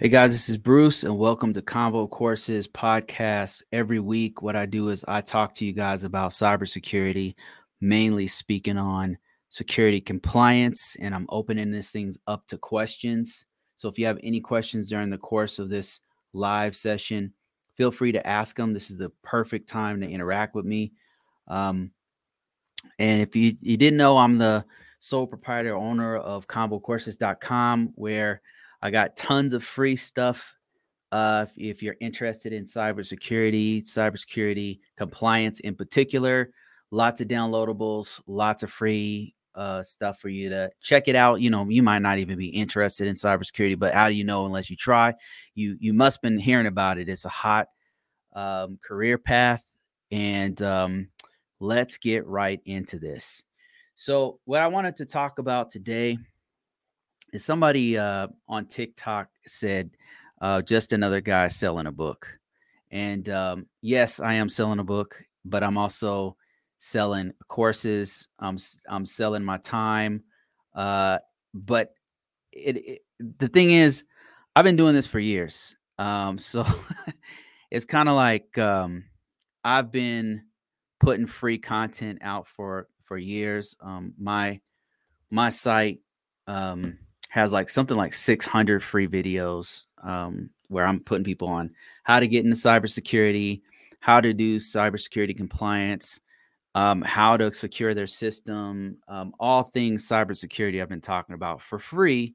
Hey guys, this is Bruce, and welcome to Convo Courses podcast. Every week, what I do is I talk to you guys about cybersecurity, mainly speaking on security compliance, and I'm opening this things up to questions. So if you have any questions during the course of this live session, feel free to ask them. This is the perfect time to interact with me. Um, and if you, you didn't know, I'm the sole proprietor owner of convocourses.com, where I got tons of free stuff. Uh, if, if you're interested in cybersecurity, cybersecurity compliance in particular, lots of downloadables, lots of free uh, stuff for you to check it out. You know, you might not even be interested in cybersecurity, but how do you know unless you try? You you must been hearing about it. It's a hot um, career path, and um, let's get right into this. So, what I wanted to talk about today somebody uh, on TikTok said, uh, just another guy selling a book. And um, yes, I am selling a book, but I'm also selling courses. I'm I'm selling my time. Uh, but it, it, the thing is, I've been doing this for years. Um, so it's kind of like um, I've been putting free content out for for years. Um, my my site um, has like something like 600 free videos um, where I'm putting people on how to get into cybersecurity, how to do cybersecurity compliance, um, how to secure their system, um, all things cybersecurity I've been talking about for free.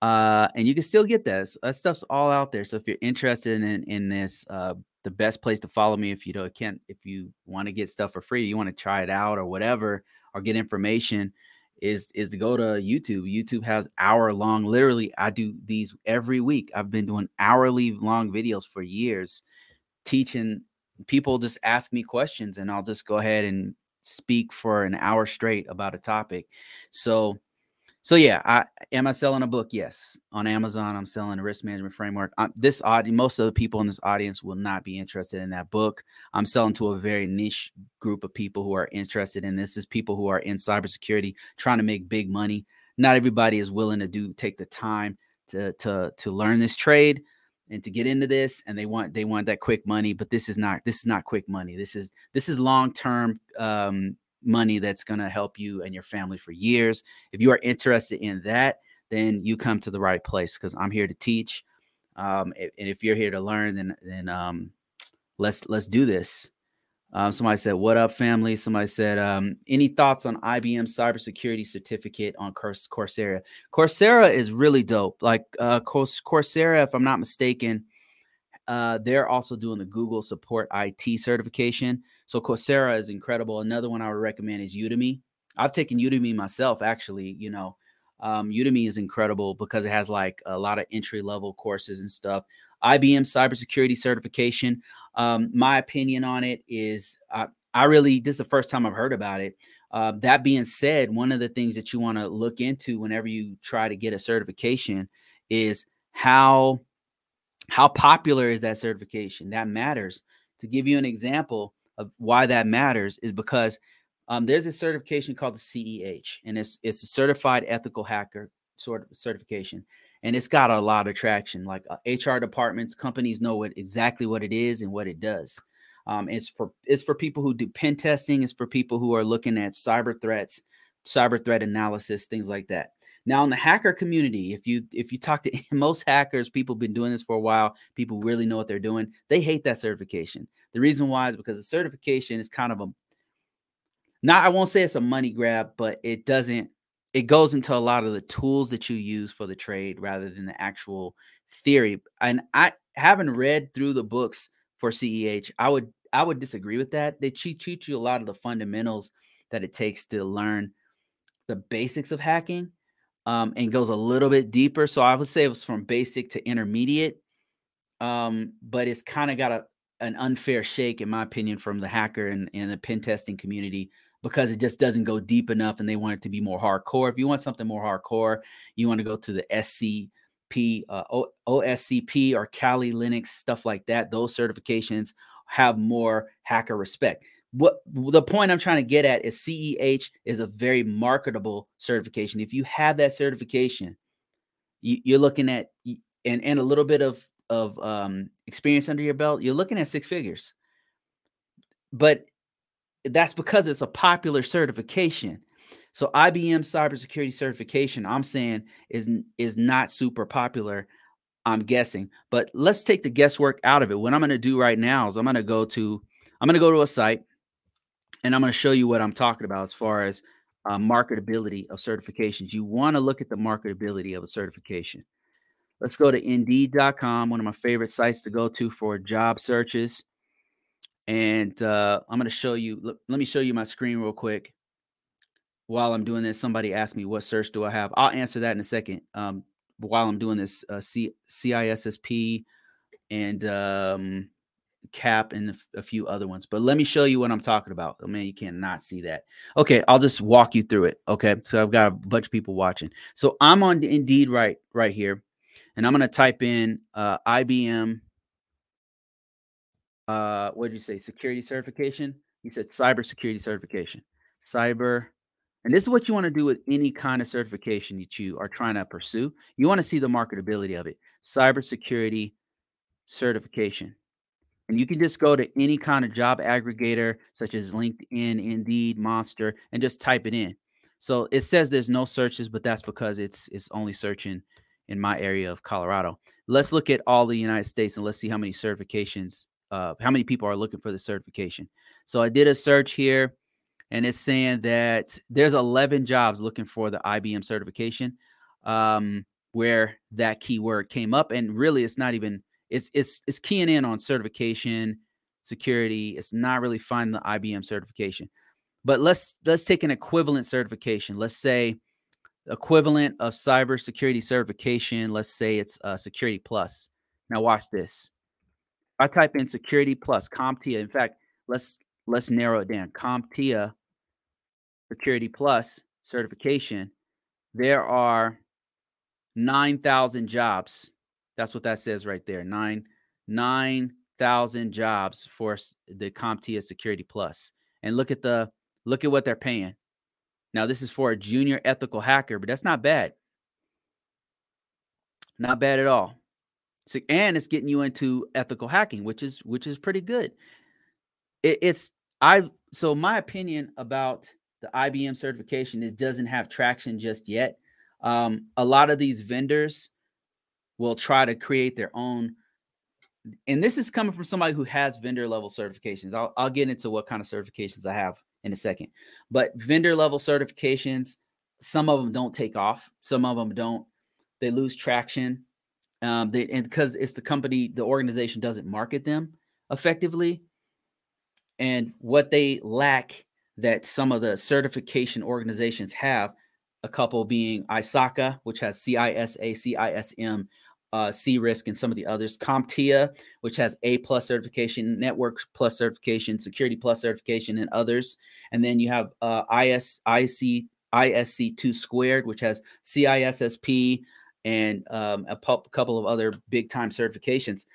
Uh, and you can still get this. That stuff's all out there. So if you're interested in in this, uh, the best place to follow me if you don't can't if you want to get stuff for free, you want to try it out or whatever, or get information is is to go to YouTube. YouTube has hour long. Literally, I do these every week. I've been doing hourly long videos for years, teaching people. Just ask me questions, and I'll just go ahead and speak for an hour straight about a topic. So so yeah, I am I selling a book? Yes, on Amazon, I'm selling a risk management framework. I, this audience, most of the people in this audience will not be interested in that book. I'm selling to a very niche group of people who are interested in this. Is people who are in cybersecurity trying to make big money. Not everybody is willing to do take the time to to to learn this trade and to get into this and they want they want that quick money but this is not this is not quick money this is this is long term um money that's going to help you and your family for years. If you are interested in that, then you come to the right place because I'm here to teach. Um, and if you're here to learn, then then um, let's let's do this. Um, somebody said, "What up, family?" Somebody said, um, "Any thoughts on IBM cybersecurity certificate on Coursera?" Coursera is really dope. Like uh, Coursera, if I'm not mistaken, uh, they're also doing the Google Support IT certification. So Coursera is incredible. Another one I would recommend is Udemy. I've taken Udemy myself, actually. You know, um, Udemy is incredible because it has like a lot of entry level courses and stuff. IBM cybersecurity certification. Um, my opinion on it is I, I really, this is the first time I've heard about it. Uh, that being said, one of the things that you want to look into whenever you try to get a certification is how how popular is that certification? That matters. To give you an example, of why that matters is because um, there's a certification called the CEH, and it's it's a certified ethical hacker sort of certification, and it's got a lot of traction. Like uh, HR departments, companies know what exactly what it is and what it does. Um, it's for it's for people who do pen testing. It's for people who are looking at cyber threats, cyber threat analysis, things like that. Now, in the hacker community, if you if you talk to most hackers, people have been doing this for a while. People really know what they're doing. They hate that certification. The reason why is because the certification is kind of a not I won't say it's a money grab, but it doesn't it goes into a lot of the tools that you use for the trade rather than the actual theory. And I haven't read through the books for CEH. I would I would disagree with that. They teach you a lot of the fundamentals that it takes to learn the basics of hacking um, and goes a little bit deeper. So I would say it was from basic to intermediate, um, but it's kind of got a an unfair shake, in my opinion, from the hacker and, and the pen testing community because it just doesn't go deep enough, and they want it to be more hardcore. If you want something more hardcore, you want to go to the SCP, uh, o- OSCP, or Kali Linux stuff like that. Those certifications have more hacker respect what the point I'm trying to get at is CEH is a very marketable certification. If you have that certification, you, are looking at and and a little bit of of um, experience under your belt, you're looking at six figures. But that's because it's a popular certification. So IBM cybersecurity certification, I'm saying is is not super popular. I'm guessing, but let's take the guesswork out of it. What I'm going to do right now is I'm going to go to I'm going to go to a site and I'm going to show you what I'm talking about as far as uh, marketability of certifications. You want to look at the marketability of a certification. Let's go to Indeed.com, one of my favorite sites to go to for job searches. And uh, I'm going to show you. Let me show you my screen real quick. While I'm doing this, somebody asked me what search do I have. I'll answer that in a second. Um, while I'm doing this, uh, C- CISSP and um, cap and a few other ones. But let me show you what I'm talking about. Oh man, you cannot see that. Okay, I'll just walk you through it. Okay, so I've got a bunch of people watching. So I'm on Indeed right right here, and I'm gonna type in uh, IBM. Uh, what did you say? Security certification. You said cybersecurity certification. Cyber, and this is what you want to do with any kind of certification that you are trying to pursue. You want to see the marketability of it. Cybersecurity certification. And you can just go to any kind of job aggregator, such as LinkedIn, Indeed, Monster, and just type it in. So it says there's no searches, but that's because it's it's only searching in my area of Colorado. Let's look at all the United States and let's see how many certifications, uh, how many people are looking for the certification. So I did a search here, and it's saying that there's 11 jobs looking for the IBM certification, um, where that keyword came up, and really it's not even it's it's it's keying in on certification, security. It's not really finding the IBM certification. But let's let's take an equivalent certification. Let's say equivalent of cybersecurity certification. Let's say it's uh, Security Plus. Now watch this. I type in Security Plus, CompTIA. In fact, let's let's narrow it down. CompTIA Security Plus certification. There are nine thousand jobs that's what that says right there. Nine nine thousand jobs for the CompTIA Security Plus. And look at the look at what they're paying. Now this is for a junior ethical hacker, but that's not bad. Not bad at all. So, and it's getting you into ethical hacking, which is which is pretty good. It, it's I so my opinion about the IBM certification is doesn't have traction just yet. Um, a lot of these vendors will try to create their own and this is coming from somebody who has vendor level certifications. I'll, I'll get into what kind of certifications I have in a second. But vendor level certifications, some of them don't take off, some of them don't. They lose traction. Um, they and because it's the company, the organization doesn't market them effectively. And what they lack that some of the certification organizations have, a couple being ISACA, which has CISA, CISM, uh, risk and some of the others. CompTIA, which has A plus certification, Network plus certification, Security plus certification, and others. And then you have uh, IS, IC, ISC2 squared, which has CISSP and um, a pu- couple of other big time certifications.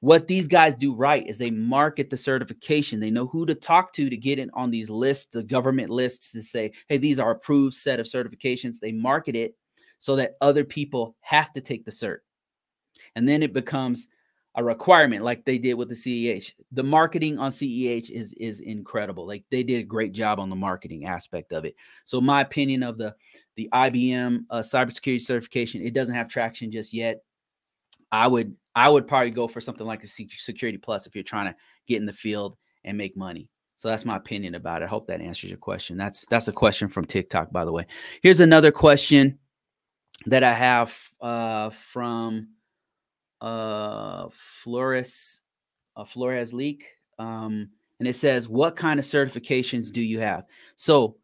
What these guys do right is they market the certification. They know who to talk to to get it on these lists, the government lists to say, hey, these are approved set of certifications. They market it so that other people have to take the cert and then it becomes a requirement like they did with the CEH. The marketing on CEH is is incredible. Like they did a great job on the marketing aspect of it. So my opinion of the the IBM uh, cybersecurity certification, it doesn't have traction just yet. I would I would probably go for something like a security plus if you're trying to get in the field and make money. So that's my opinion about it. I hope that answers your question. That's that's a question from TikTok, by the way. Here's another question that I have uh, from uh, Flores, uh, Flores Leak. Um, and it says, What kind of certifications do you have? So,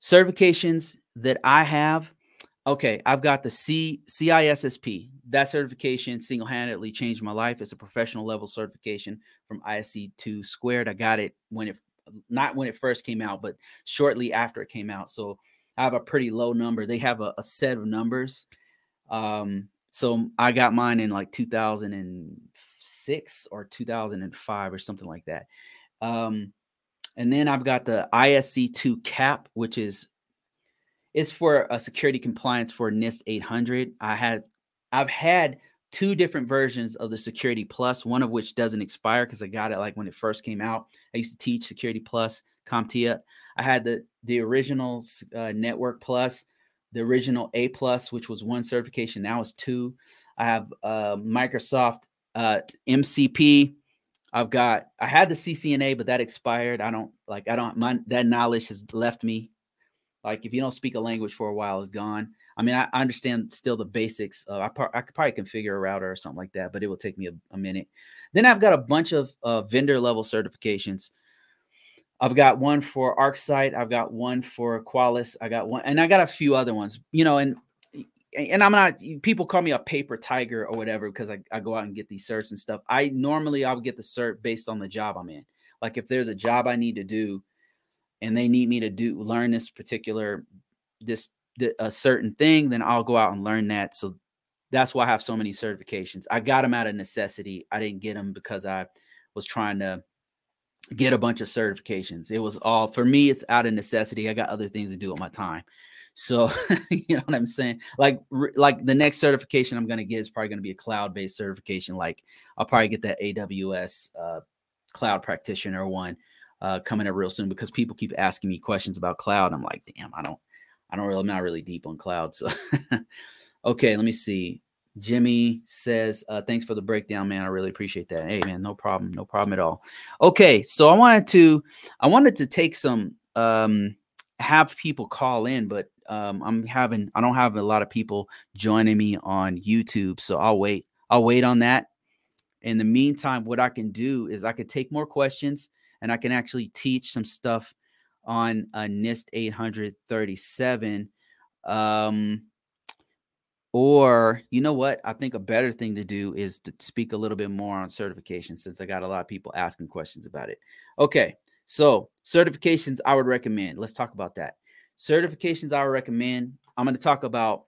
certifications that I have, okay, I've got the C CISSP. That certification single handedly changed my life. It's a professional level certification from ISC 2 squared. I got it when it, not when it first came out, but shortly after it came out. So, I have a pretty low number. They have a, a set of numbers. Um, so I got mine in like 2006 or 2005 or something like that. Um, and then I've got the ISC2 cap, which is it's for a security compliance for NIST 800. I had I've had two different versions of the Security Plus, one of which doesn't expire because I got it like when it first came out. I used to teach Security Plus, CompTIA. I had the the original uh, Network Plus, the original A Plus, which was one certification. Now it's two. I have uh, Microsoft uh, MCP. I've got I had the CCNA, but that expired. I don't like I don't my that knowledge has left me. Like if you don't speak a language for a while, it's gone. I mean, I, I understand still the basics. Uh, I, par- I could probably configure a router or something like that, but it will take me a, a minute. Then I've got a bunch of uh, vendor level certifications. I've got one for ArcSight. I've got one for Qualys. I got one, and I got a few other ones. You know, and and I'm not. People call me a paper tiger or whatever because I, I go out and get these certs and stuff. I normally I would get the cert based on the job I'm in. Like if there's a job I need to do, and they need me to do learn this particular this a certain thing, then I'll go out and learn that. So that's why I have so many certifications. I got them out of necessity. I didn't get them because I was trying to get a bunch of certifications. It was all for me, it's out of necessity. I got other things to do with my time. So, you know what I'm saying? Like, like the next certification I'm going to get is probably going to be a cloud based certification. Like, I'll probably get that AWS uh, cloud practitioner one uh, coming up real soon because people keep asking me questions about cloud. I'm like, damn, I don't, I don't really, I'm not really deep on cloud. So, okay, let me see. Jimmy says, uh, thanks for the breakdown, man. I really appreciate that. Hey, man, no problem. No problem at all. Okay. So I wanted to, I wanted to take some, um, have people call in, but um, I'm having, I don't have a lot of people joining me on YouTube. So I'll wait. I'll wait on that. In the meantime, what I can do is I could take more questions and I can actually teach some stuff on a NIST 837. Um, or you know what? I think a better thing to do is to speak a little bit more on certification since I got a lot of people asking questions about it. Okay, so certifications I would recommend. Let's talk about that. Certifications I would recommend. I'm going to talk about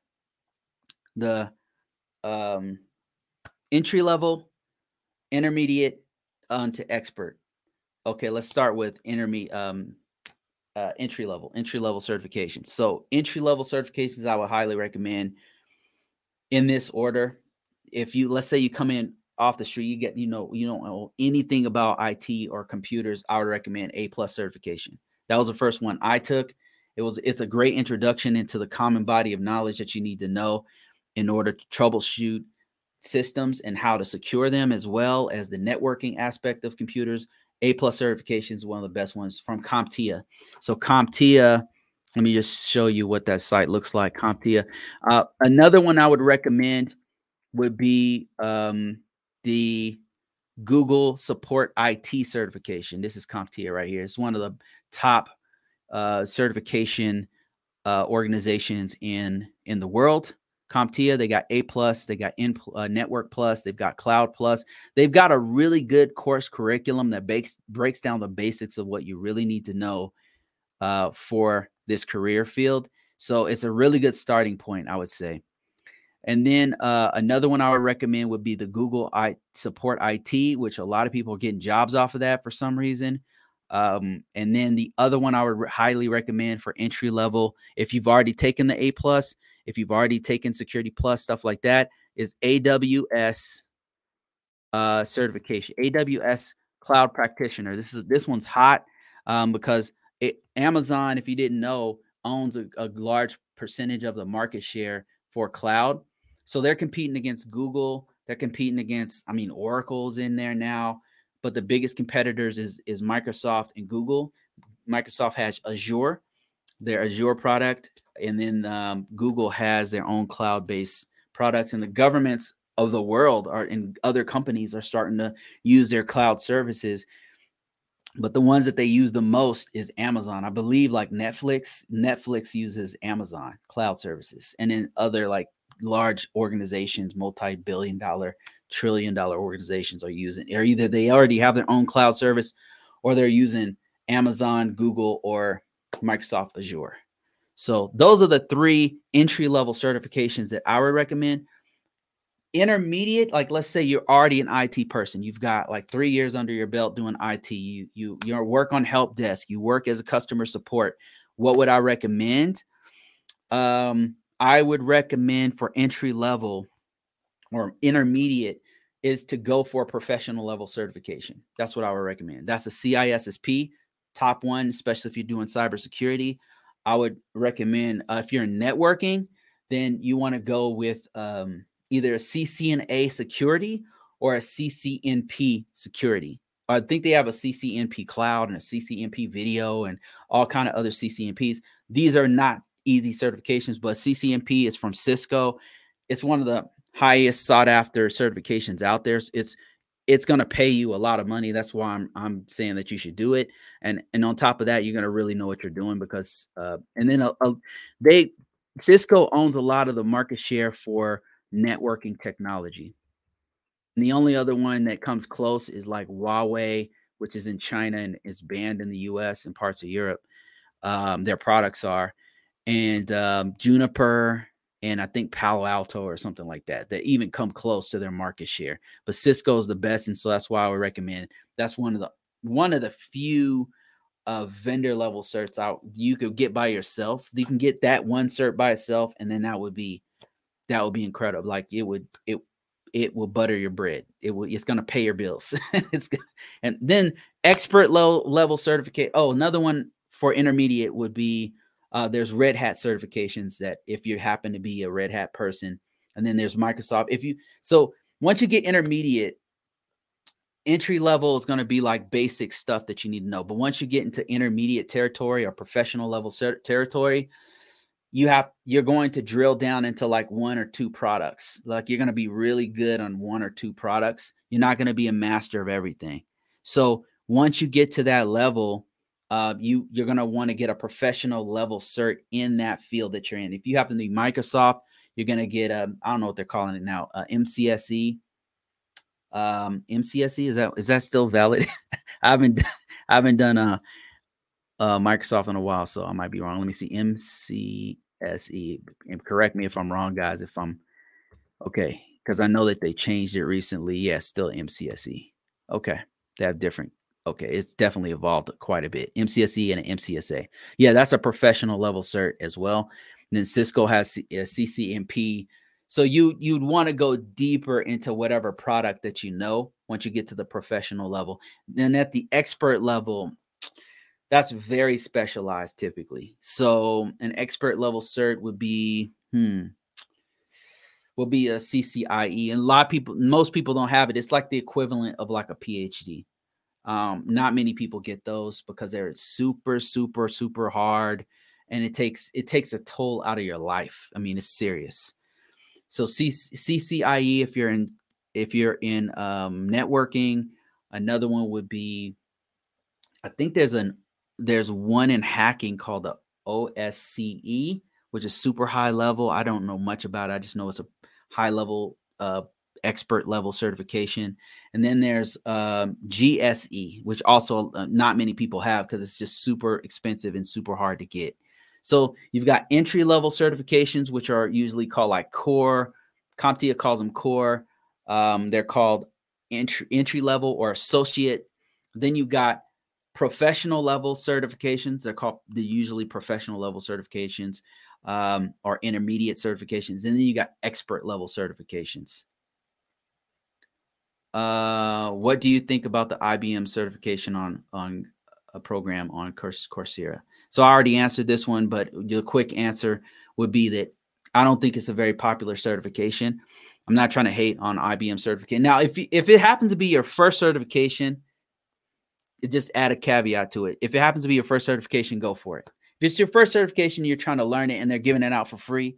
the um, entry level, intermediate, onto expert. Okay, let's start with intermediate um, uh, entry level, entry level certifications. So entry level certifications I would highly recommend in this order. If you let's say you come in off the street, you get you know you don't know anything about IT or computers, I would recommend A plus certification. That was the first one I took. It was it's a great introduction into the common body of knowledge that you need to know in order to troubleshoot systems and how to secure them as well as the networking aspect of computers. A plus certification is one of the best ones from CompTIA. So CompTIA let me just show you what that site looks like, CompTIA. Uh, another one I would recommend would be um, the Google Support IT certification. This is CompTIA right here. It's one of the top uh, certification uh, organizations in in the world. CompTIA, they got A plus, they got in uh, Network plus, they've got Cloud plus. They've got a really good course curriculum that breaks breaks down the basics of what you really need to know uh, for this career field. So it's a really good starting point, I would say. And then uh, another one I would recommend would be the Google I Support IT, which a lot of people are getting jobs off of that for some reason. Um, and then the other one I would highly recommend for entry level, if you've already taken the A plus, if you've already taken Security Plus, stuff like that, is AWS uh, certification. AWS Cloud Practitioner. This is this one's hot um, because it, Amazon, if you didn't know, owns a, a large percentage of the market share for cloud. So they're competing against Google. They're competing against, I mean, Oracle's in there now, but the biggest competitors is is Microsoft and Google. Microsoft has Azure, their Azure product, and then um, Google has their own cloud-based products. And the governments of the world are and other companies are starting to use their cloud services but the ones that they use the most is Amazon. I believe like Netflix, Netflix uses Amazon cloud services, and then other like large organizations, multi-billion dollar, trillion dollar organizations are using, or either they already have their own cloud service or they're using Amazon, Google, or Microsoft Azure. So those are the three entry level certifications that I would recommend intermediate like let's say you're already an IT person you've got like 3 years under your belt doing IT you you you work on help desk you work as a customer support what would I recommend um I would recommend for entry level or intermediate is to go for a professional level certification. That's what I would recommend. That's a CISSP, top one, especially if you're doing cybersecurity. I would recommend uh, if you're in networking, then you want to go with um, either a CCNA security or a CCNP security. I think they have a CCNP cloud and a CCNP video and all kind of other CCNPs. These are not easy certifications, but CCNP is from Cisco. It's one of the highest sought after certifications out there. It's it's going to pay you a lot of money. That's why I'm I'm saying that you should do it. And and on top of that, you're going to really know what you're doing because uh, and then a, a, they Cisco owns a lot of the market share for networking technology. And the only other one that comes close is like Huawei, which is in China and is banned in the U.S. and parts of Europe. Um, their products are, and um, Juniper and I think Palo Alto or something like that that even come close to their market share. But Cisco is the best, and so that's why I would recommend. That's one of the one of the few uh, vendor level certs out you could get by yourself. You can get that one cert by itself, and then that would be that would be incredible. Like it would it it will butter your bread. It will it's gonna pay your bills. it's and then expert low level certificate. Oh, another one for intermediate would be uh, there's Red Hat certifications that if you happen to be a Red Hat person, and then there's Microsoft. If you so once you get intermediate, entry level is going to be like basic stuff that you need to know. But once you get into intermediate territory or professional level territory, you have you're going to drill down into like one or two products. Like you're going to be really good on one or two products. You're not going to be a master of everything. So once you get to that level, uh, you you're going to want to get a professional level cert in that field that you're in. If you happen to be Microsoft, you're going to get a I don't know what they're calling it now, uh, MCSE. Um, MCSE is that is that still valid? I haven't I haven't done a, a Microsoft in a while, so I might be wrong. Let me see MCSE. And correct me if I'm wrong, guys. If I'm okay, because I know that they changed it recently. Yeah, still MCSE. Okay, they have different okay, it's definitely evolved quite a bit. MCSE and MCSA. Yeah, that's a professional level cert as well. And then Cisco has C- uh, CCNP. So you you'd want to go deeper into whatever product that you know once you get to the professional level. Then at the expert level, that's very specialized typically. So an expert level cert would be hmm will be a CCIE and a lot of people most people don't have it. It's like the equivalent of like a PhD. Um, not many people get those because they're super, super, super hard, and it takes it takes a toll out of your life. I mean, it's serious. So C- CCIE, if you're in if you're in um, networking, another one would be, I think there's an there's one in hacking called the OSCE, which is super high level. I don't know much about it. I just know it's a high level uh, expert level certification. And then there's um, GSE, which also uh, not many people have because it's just super expensive and super hard to get. So you've got entry level certifications, which are usually called like core. CompTIA calls them core. Um, they're called entry entry level or associate. Then you've got professional level certifications. They're called they're usually professional level certifications um, or intermediate certifications. And then you got expert level certifications. Uh, what do you think about the IBM certification on on a program on Coursera? So I already answered this one, but the quick answer would be that I don't think it's a very popular certification. I'm not trying to hate on IBM certification. Now, if if it happens to be your first certification, just add a caveat to it. If it happens to be your first certification, go for it. If it's your first certification, you're trying to learn it, and they're giving it out for free.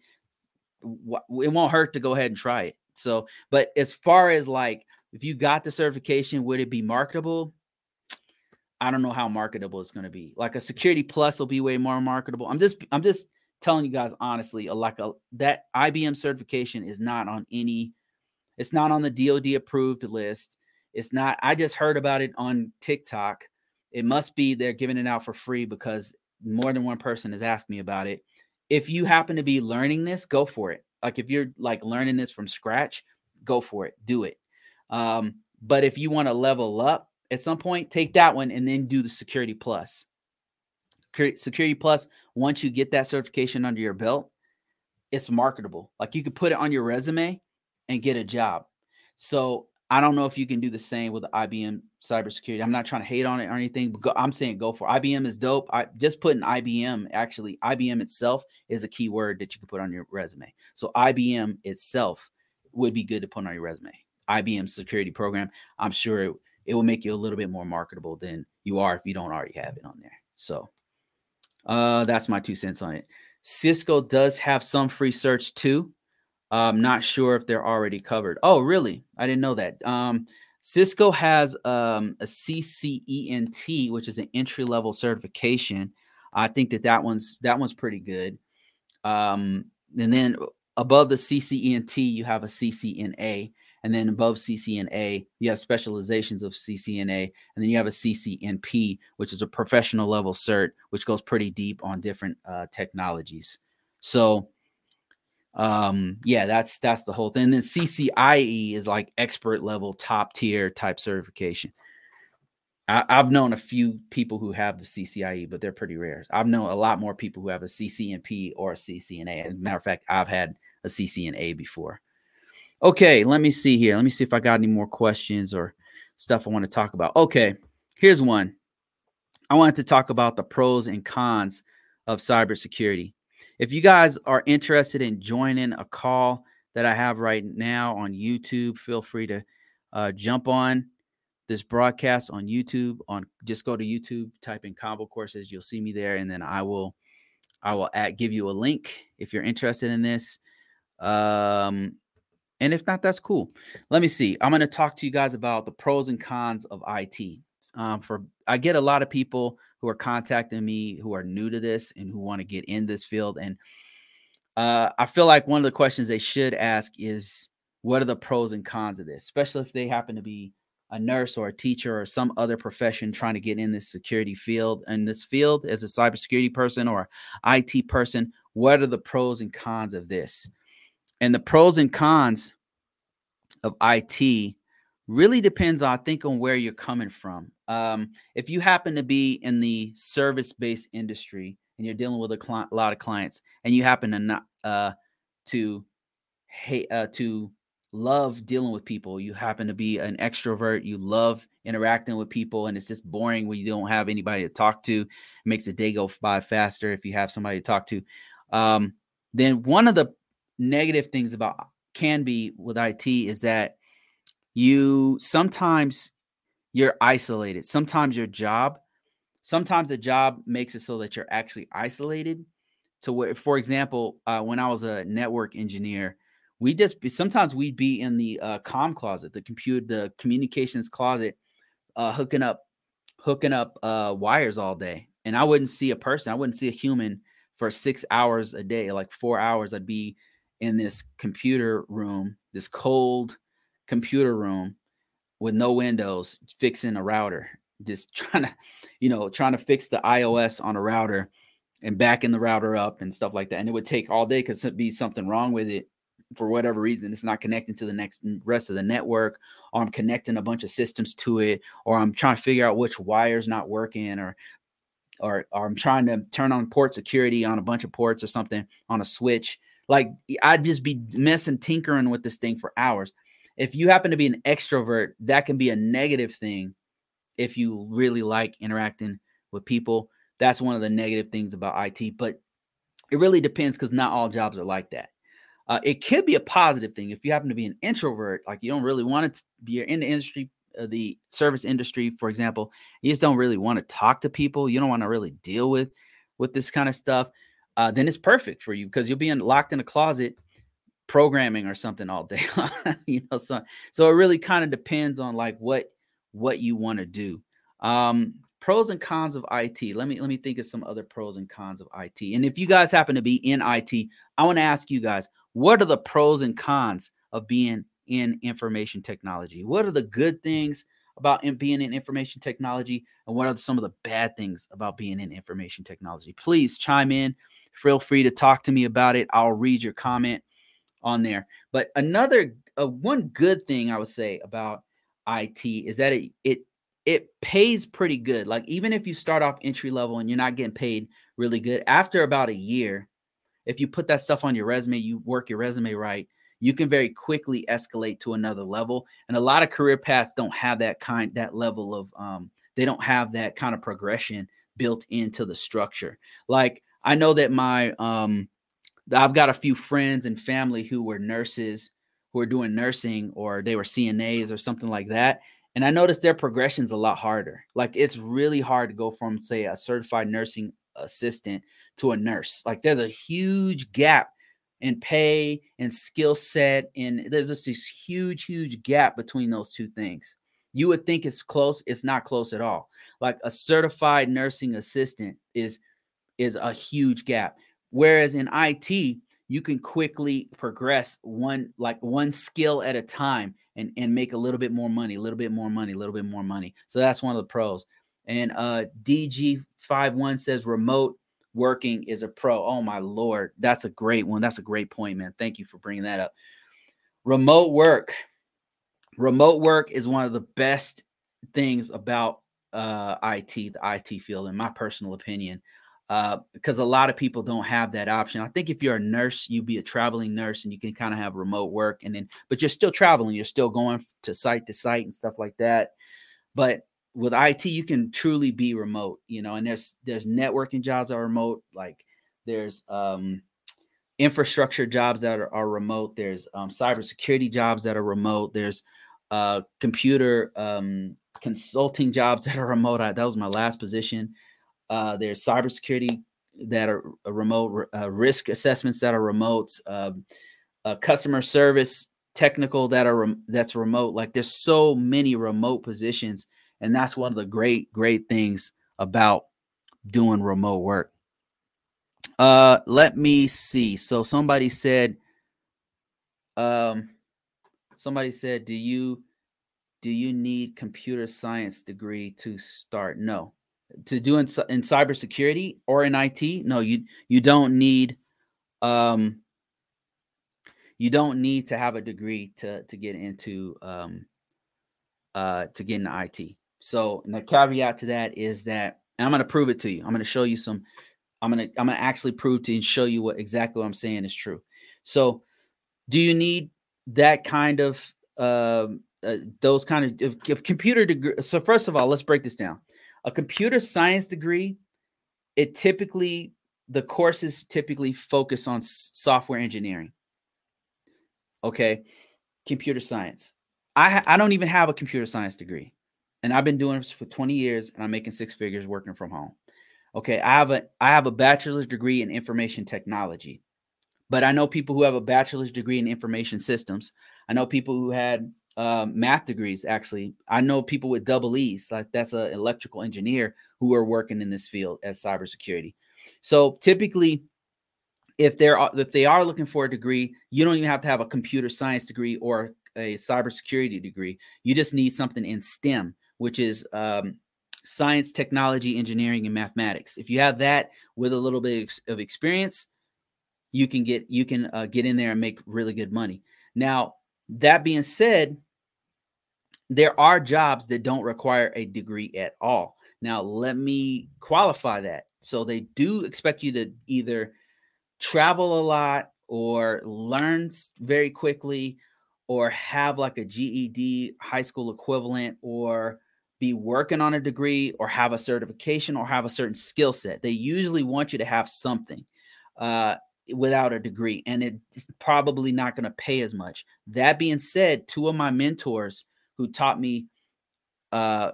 It won't hurt to go ahead and try it. So, but as far as like if you got the certification, would it be marketable? I don't know how marketable it's going to be. Like a security plus will be way more marketable. I'm just I'm just telling you guys honestly, like a that IBM certification is not on any it's not on the DoD approved list. It's not I just heard about it on TikTok. It must be they're giving it out for free because more than one person has asked me about it. If you happen to be learning this, go for it. Like if you're like learning this from scratch, go for it. Do it. Um, but if you want to level up at some point, take that one and then do the Security Plus. Security Plus, once you get that certification under your belt, it's marketable. Like you could put it on your resume and get a job. So I don't know if you can do the same with IBM cybersecurity. I'm not trying to hate on it or anything, but go, I'm saying go for it. IBM is dope. I just put putting IBM actually IBM itself is a key word that you can put on your resume. So IBM itself would be good to put on your resume. IBM security program. I'm sure it, it will make you a little bit more marketable than you are if you don't already have it on there. So uh that's my two cents on it. Cisco does have some free search too. I'm not sure if they're already covered. Oh, really? I didn't know that. Um, Cisco has um, a CCENT, which is an entry level certification. I think that that one's that one's pretty good. Um, and then above the CCENT, you have a CCNA, and then above CCNA, you have specializations of CCNA, and then you have a CCNP, which is a professional level cert, which goes pretty deep on different uh, technologies. So um yeah that's that's the whole thing and then ccie is like expert level top tier type certification. I, have known a few people who have the ccie but they're pretty rare. I've known a lot more people who have a ccnp or a ccna as a matter of fact i've had a ccna before. Okay let me see here. Let me see if i got any more questions or stuff i want to talk about. Okay here's one. I wanted to talk about the pros and cons of cybersecurity if you guys are interested in joining a call that I have right now on YouTube, feel free to uh, jump on this broadcast on YouTube. On just go to YouTube, type in Convo Courses, you'll see me there, and then I will I will give you a link if you're interested in this. Um, and if not, that's cool. Let me see. I'm going to talk to you guys about the pros and cons of IT. Um, for I get a lot of people who are contacting me who are new to this and who want to get in this field. And uh, I feel like one of the questions they should ask is what are the pros and cons of this, especially if they happen to be a nurse or a teacher or some other profession trying to get in this security field. In this field, as a cybersecurity person or IT person, what are the pros and cons of this? And the pros and cons of IT really depends, I think, on where you're coming from. Um, if you happen to be in the service-based industry and you're dealing with a, a lot of clients, and you happen to not uh, to hate uh, to love dealing with people, you happen to be an extrovert, you love interacting with people, and it's just boring when you don't have anybody to talk to. It makes the day go by faster if you have somebody to talk to. Um, then one of the negative things about can be with IT is that you sometimes you're isolated. Sometimes your job, sometimes a job makes it so that you're actually isolated. So, where, for example, uh, when I was a network engineer, we just sometimes we'd be in the uh, com closet, the computer, the communications closet, uh, hooking up, hooking up uh, wires all day, and I wouldn't see a person. I wouldn't see a human for six hours a day, like four hours. I'd be in this computer room, this cold computer room with no windows fixing a router just trying to you know trying to fix the ios on a router and backing the router up and stuff like that and it would take all day because it'd be something wrong with it for whatever reason it's not connecting to the next rest of the network or i'm connecting a bunch of systems to it or i'm trying to figure out which wire's not working or or, or i'm trying to turn on port security on a bunch of ports or something on a switch. Like i'd just be messing tinkering with this thing for hours if you happen to be an extrovert, that can be a negative thing if you really like interacting with people. That's one of the negative things about IT, but it really depends because not all jobs are like that. Uh, it could be a positive thing if you happen to be an introvert, like you don't really want to be in the industry, uh, the service industry, for example. You just don't really want to talk to people. You don't want to really deal with with this kind of stuff. Uh, then it's perfect for you because you'll be in, locked in a closet programming or something all day you know so so it really kind of depends on like what what you want to do. Um pros and cons of IT let me let me think of some other pros and cons of IT and if you guys happen to be in IT I want to ask you guys what are the pros and cons of being in information technology? What are the good things about being in information technology and what are some of the bad things about being in information technology? Please chime in. Feel free to talk to me about it. I'll read your comment on there. But another uh, one good thing I would say about IT is that it it it pays pretty good. Like even if you start off entry level and you're not getting paid really good, after about a year, if you put that stuff on your resume, you work your resume right, you can very quickly escalate to another level. And a lot of career paths don't have that kind, that level of, um, they don't have that kind of progression built into the structure. Like I know that my, um, I've got a few friends and family who were nurses who are doing nursing or they were CNAs or something like that. And I noticed their progression's a lot harder. Like it's really hard to go from, say, a certified nursing assistant to a nurse. Like there's a huge gap in pay and skill set. And there's just this huge, huge gap between those two things. You would think it's close, it's not close at all. Like a certified nursing assistant is is a huge gap. Whereas in IT, you can quickly progress one like one skill at a time and and make a little bit more money, a little bit more money, a little bit more money. So that's one of the pros. And uh DG51 says remote working is a pro. Oh my lord, that's a great one. That's a great point, man. Thank you for bringing that up. Remote work. Remote work is one of the best things about uh, IT, the IT field, in my personal opinion, uh, because a lot of people don't have that option. I think if you're a nurse, you'd be a traveling nurse and you can kind of have remote work, and then but you're still traveling, you're still going to site to site and stuff like that. But with IT, you can truly be remote, you know, and there's there's networking jobs that are remote, like there's um infrastructure jobs that are, are remote, there's um cybersecurity jobs that are remote, there's uh computer um consulting jobs that are remote. I, that was my last position. Uh there's cybersecurity that are remote, uh, risk assessments that are remote, uh, uh, customer service technical that are rem- that's remote. Like there's so many remote positions and that's one of the great, great things about doing remote work. Uh, let me see. So somebody said, um, somebody said, do you do you need computer science degree to start? No. To do in, in cybersecurity or in IT? No, you you don't need um you don't need to have a degree to to get into um uh to get into IT. So, the caveat to that is that I'm going to prove it to you. I'm going to show you some. I'm going to I'm going to actually prove to you and show you what exactly what I'm saying is true. So, do you need that kind of uh, uh, those kind of computer degree? So, first of all, let's break this down. A computer science degree, it typically the courses typically focus on s- software engineering. Okay, computer science. I I don't even have a computer science degree and I've been doing this for 20 years and I'm making six figures working from home. Okay, I have a I have a bachelor's degree in information technology. But I know people who have a bachelor's degree in information systems. I know people who had uh, math degrees actually. I know people with double E's, like that's an electrical engineer who are working in this field as cybersecurity. So typically if they're if they are looking for a degree, you don't even have to have a computer science degree or a cybersecurity degree. You just need something in STEM which is um, science, technology, engineering, and mathematics. If you have that with a little bit of experience, you can get you can uh, get in there and make really good money. Now, that being said, there are jobs that don't require a degree at all. Now, let me qualify that. So they do expect you to either travel a lot or learn very quickly or have like a GED high school equivalent or be working on a degree or have a certification or have a certain skill set. They usually want you to have something uh, without a degree, and it's probably not going to pay as much. That being said, two of my mentors who taught me uh,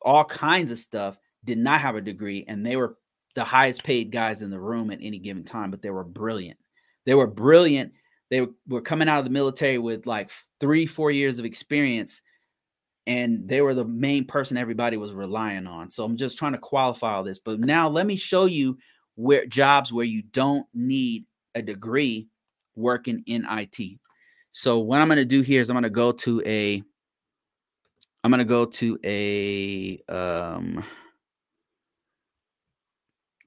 all kinds of stuff did not have a degree, and they were the highest paid guys in the room at any given time, but they were brilliant. They were brilliant. They were coming out of the military with like three, four years of experience and they were the main person everybody was relying on. So I'm just trying to qualify all this. But now let me show you where jobs where you don't need a degree working in IT. So what I'm going to do here is I'm going to go to a I'm going to go to a um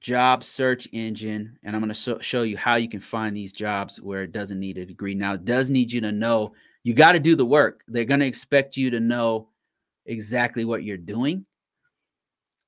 job search engine and I'm going to so, show you how you can find these jobs where it doesn't need a degree. Now it does need you to know you got to do the work. They're going to expect you to know exactly what you're doing.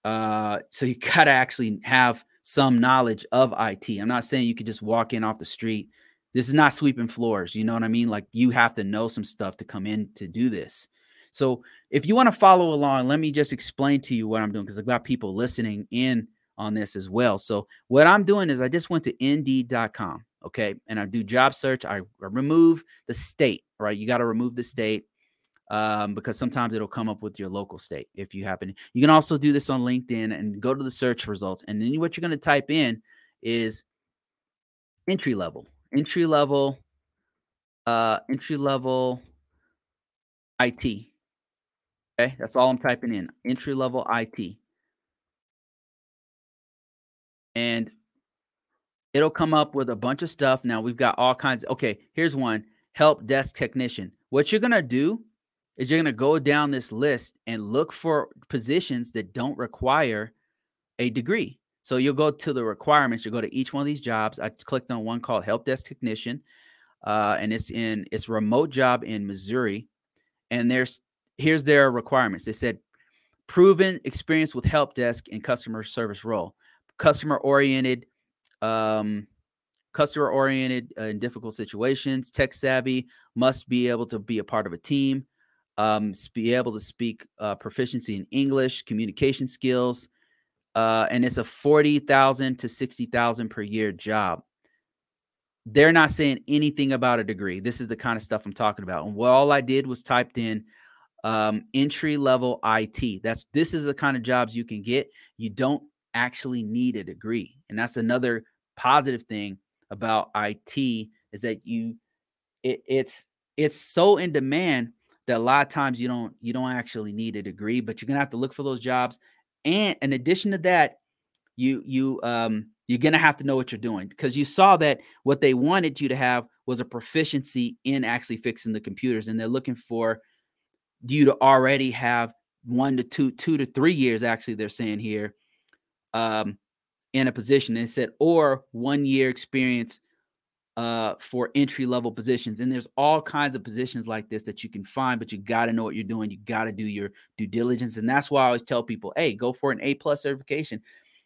Uh, so you got to actually have some knowledge of IT. I'm not saying you could just walk in off the street This is not sweeping floors. You know what I mean? Like you have to know some stuff to come in to do this. So if you want to follow along, let me just explain to you what I'm doing because I've got people listening in on this as well. So what I'm doing is I just went to indeed.com, okay, and I do job search. I remove the state, right? You got to remove the state um, because sometimes it'll come up with your local state if you happen. You can also do this on LinkedIn and go to the search results, and then what you're going to type in is entry level, entry level, uh, entry level IT. Okay, that's all I'm typing in. Entry level IT. And it'll come up with a bunch of stuff. Now we've got all kinds. Okay, here's one help desk technician. What you're going to do is you're going to go down this list and look for positions that don't require a degree. So you'll go to the requirements. You go to each one of these jobs. I clicked on one called help desk technician, uh, and it's in it's remote job in Missouri. And there's here's their requirements. They said proven experience with help desk and customer service role, customer oriented, um, customer oriented uh, in difficult situations, tech savvy, must be able to be a part of a team, um, be able to speak uh, proficiency in English, communication skills, uh, and it's a forty thousand to sixty thousand per year job. They're not saying anything about a degree. This is the kind of stuff I'm talking about. And what all I did was typed in um, entry level IT. That's this is the kind of jobs you can get. You don't actually need a degree, and that's another positive thing about IT is that you it, it's it's so in demand that a lot of times you don't you don't actually need a degree, but you're gonna have to look for those jobs. And in addition to that, you you um you're gonna have to know what you're doing because you saw that what they wanted you to have was a proficiency in actually fixing the computers, and they're looking for you to already have one to two, two to three years, actually, they're saying here, um, in a position. And it said, or one year experience uh, for entry level positions. And there's all kinds of positions like this that you can find, but you got to know what you're doing. You got to do your due diligence. And that's why I always tell people, hey, go for an A plus certification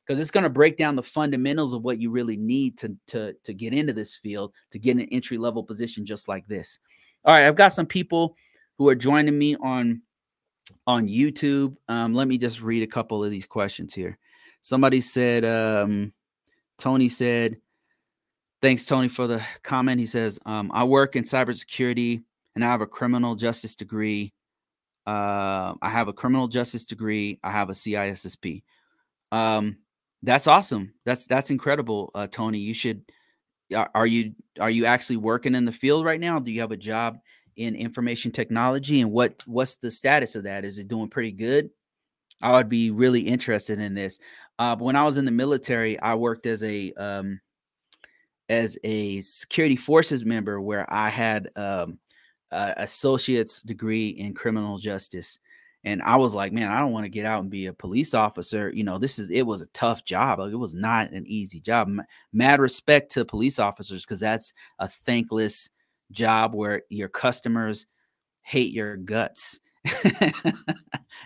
because it's going to break down the fundamentals of what you really need to, to, to get into this field, to get an entry level position just like this. All right, I've got some people who are joining me on on YouTube. Um, let me just read a couple of these questions here. Somebody said, um, Tony said, Thanks, Tony, for the comment. He says, um, I work in cybersecurity and I have a criminal justice degree. Uh, I have a criminal justice degree. I have a CISSP. Um, that's awesome. That's that's incredible, uh, Tony. You should. Are you are you actually working in the field right now? Do you have a job in information technology? And what what's the status of that? Is it doing pretty good? I would be really interested in this. Uh, when I was in the military, I worked as a um, as a security forces member where I had um, associate's degree in criminal justice. And I was like, man, I don't want to get out and be a police officer. You know, this is it was a tough job. Like, it was not an easy job. Mad respect to police officers because that's a thankless job where your customers hate your guts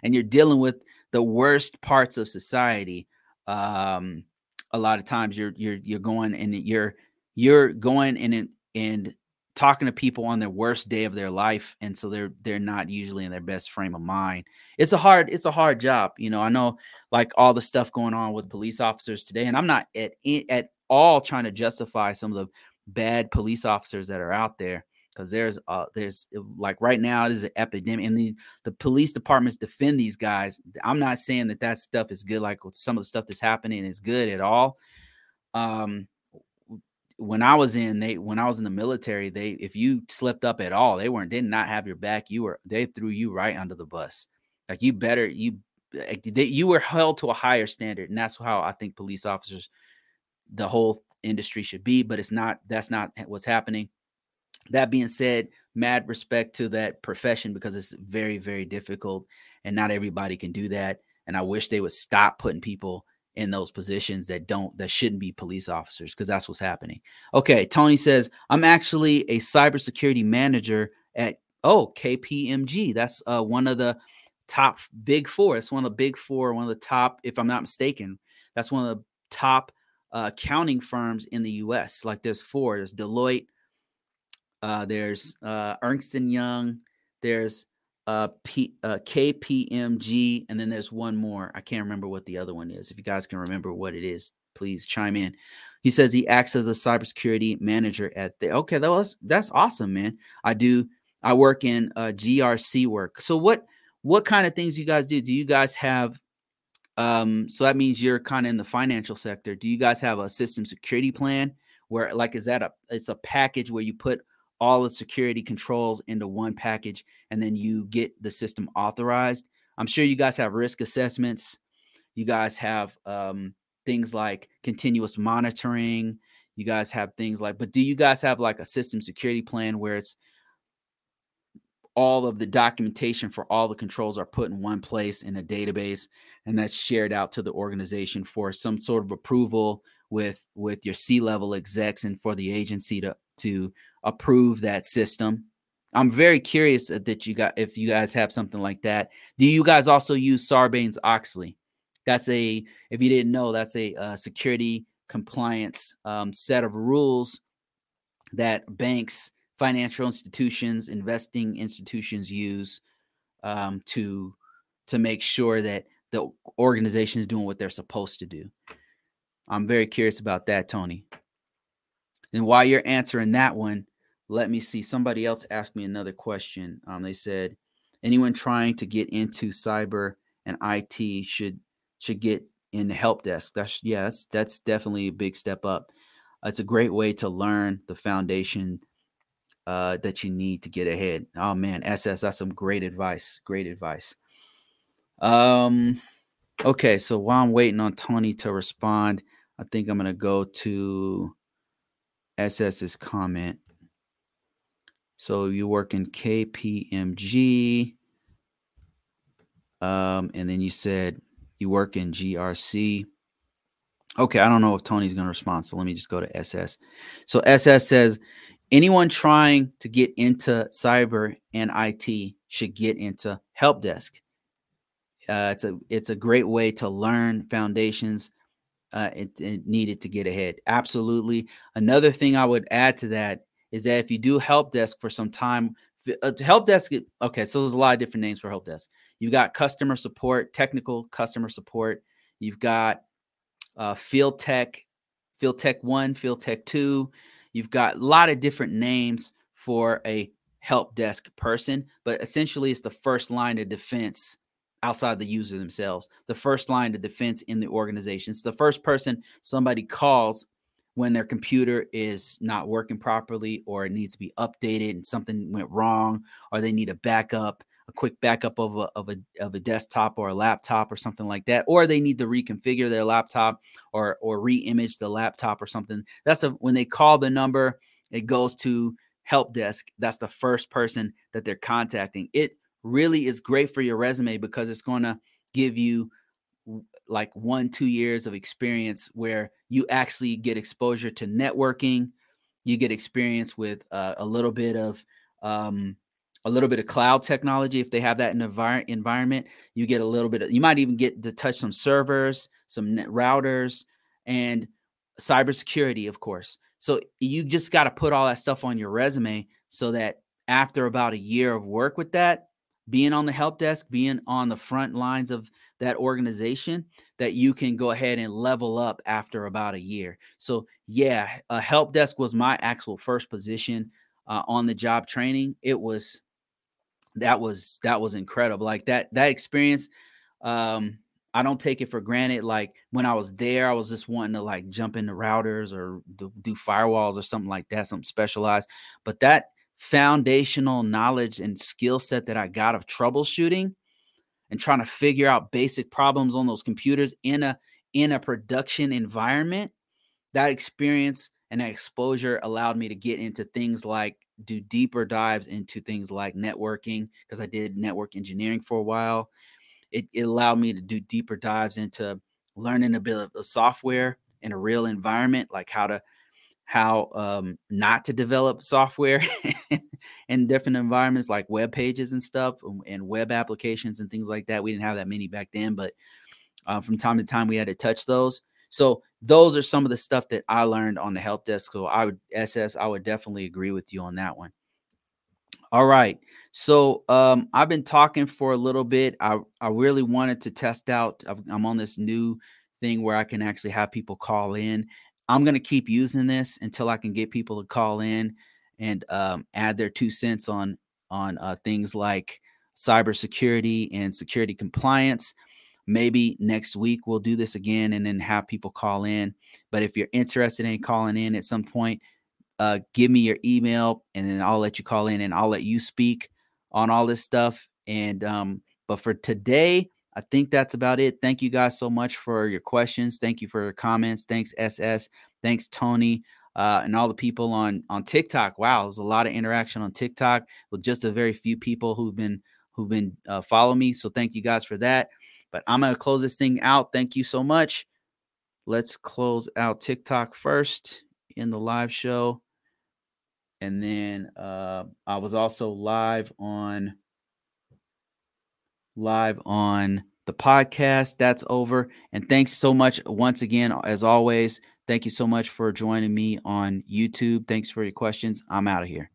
and you're dealing with the worst parts of society. Um, a lot of times you're you're you're going and you're you're going and and talking to people on their worst day of their life and so they're they're not usually in their best frame of mind. It's a hard it's a hard job you know i know like all the stuff going on with police officers today and i'm not at at all trying to justify some of the bad police officers that are out there because there's uh there's like right now there's an epidemic and the the police departments defend these guys. I'm not saying that that stuff is good like some of the stuff that's happening is good at all. Um when I was in they when I was in the military, they if you slipped up at all, they weren't did not have your back. You were they threw you right under the bus. Like you better you they, you were held to a higher standard, and that's how I think police officers, the whole industry should be. But it's not. That's not what's happening. That being said, mad respect to that profession because it's very very difficult, and not everybody can do that. And I wish they would stop putting people in those positions that don't that shouldn't be police officers because that's what's happening. Okay, Tony says I'm actually a cybersecurity manager at oh KPMG. That's uh, one of the top big four. It's one of the big four, one of the top, if I'm not mistaken. That's one of the top uh, accounting firms in the U.S. Like there's four. There's Deloitte, Uh, there's uh, Ernst and Young. There's uh, P, uh, KPMG, and then there's one more. I can't remember what the other one is. If you guys can remember what it is, please chime in. He says he acts as a cybersecurity manager at the. Okay, that was that's awesome, man. I do. I work in uh, GRC work. So what what kind of things you guys do? Do you guys have? Um, so that means you're kind of in the financial sector. Do you guys have a system security plan where, like, is that a? It's a package where you put all the security controls into one package and then you get the system authorized. I'm sure you guys have risk assessments. You guys have um, things like continuous monitoring. You guys have things like, but do you guys have like a system security plan where it's all of the documentation for all the controls are put in one place in a database and that's shared out to the organization for some sort of approval with with your C-level execs and for the agency to to approve that system. I'm very curious that you got if you guys have something like that. Do you guys also use Sarbanes Oxley? That's a if you didn't know, that's a uh, security compliance um, set of rules that banks, financial institutions, investing institutions use um, to to make sure that the organization is doing what they're supposed to do. I'm very curious about that, Tony. And while you're answering that one, let me see. Somebody else asked me another question. Um, they said, anyone trying to get into cyber and IT should should get in the help desk. That's yeah, that's that's definitely a big step up. It's a great way to learn the foundation uh, that you need to get ahead. Oh man, SS, that's some great advice. Great advice. Um, okay, so while I'm waiting on Tony to respond, I think I'm gonna go to SS's comment. So you work in KPMG. Um, and then you said you work in GRC. Okay, I don't know if Tony's going to respond. So let me just go to SS. So SS says anyone trying to get into cyber and IT should get into help desk. Uh, it's a it's a great way to learn foundations. Uh, it, it needed to get ahead. Absolutely. Another thing I would add to that is that if you do help desk for some time, uh, help desk, okay, so there's a lot of different names for help desk. You've got customer support, technical customer support. You've got uh, field tech, field tech one, field tech two. You've got a lot of different names for a help desk person, but essentially it's the first line of defense outside the user themselves, the first line of defense in the organization. It's the first person somebody calls when their computer is not working properly or it needs to be updated and something went wrong or they need a backup a quick backup of a, of a of a desktop or a laptop or something like that or they need to reconfigure their laptop or or re-image the laptop or something that's a when they call the number it goes to help desk. That's the first person that they're contacting. It really is great for your resume because it's going to give you like one two years of experience where you actually get exposure to networking you get experience with uh, a little bit of um, a little bit of cloud technology if they have that in the environment. You get a little bit of, you might even get to touch some servers some net routers and cybersecurity of course. So you just got to put all that stuff on your resume so that after about a year of work with that being on the help desk, being on the front lines of that organization, that you can go ahead and level up after about a year. So, yeah, a help desk was my actual first position uh, on the job training. It was that was that was incredible. Like that that experience. Um, I don't take it for granted. Like when I was there, I was just wanting to like jump into routers or do, do firewalls or something like that, something specialized. But that foundational knowledge and skill set that I got of troubleshooting and trying to figure out basic problems on those computers in a in a production environment that experience and that exposure allowed me to get into things like do deeper dives into things like networking because I did network engineering for a while. It, it, allowed me to do deeper dives into learning a bit of the software in a real environment, like how to how um, not to develop software in different environments like web pages and stuff um, and web applications and things like that. We didn't have that many back then, but uh, from time to time we had to touch those. So those are some of the stuff that I learned on the help desk. So I would SS, I would definitely agree with you on that one. All right. So um, I've been talking for a little bit. I, I really wanted to test out. I'm on this new thing where I can actually have people call in. I'm going to keep using this until I can get people to call in and um, add their two cents on on uh, things like cybersecurity and security compliance. Maybe next week we'll do this again and then have people call in. But if you're interested in calling in at some point, uh, give me your email and then I'll let you call in and I'll let you speak on all this stuff. And um, but for today, I think that's about it. Thank you guys so much for your questions. Thank you for your comments. Thanks, SS. Thanks, Tony. Uh, and all the people on on TikTok. Wow, there's a lot of interaction on TikTok with just a very few people who've been who've been uh, following me. So thank you guys for that. But I'm gonna close this thing out. Thank you so much. Let's close out TikTok first in the live show and then uh, I was also live on live on the podcast. That's over. And thanks so much once again, as always. Thank you so much for joining me on YouTube. Thanks for your questions. I'm out of here.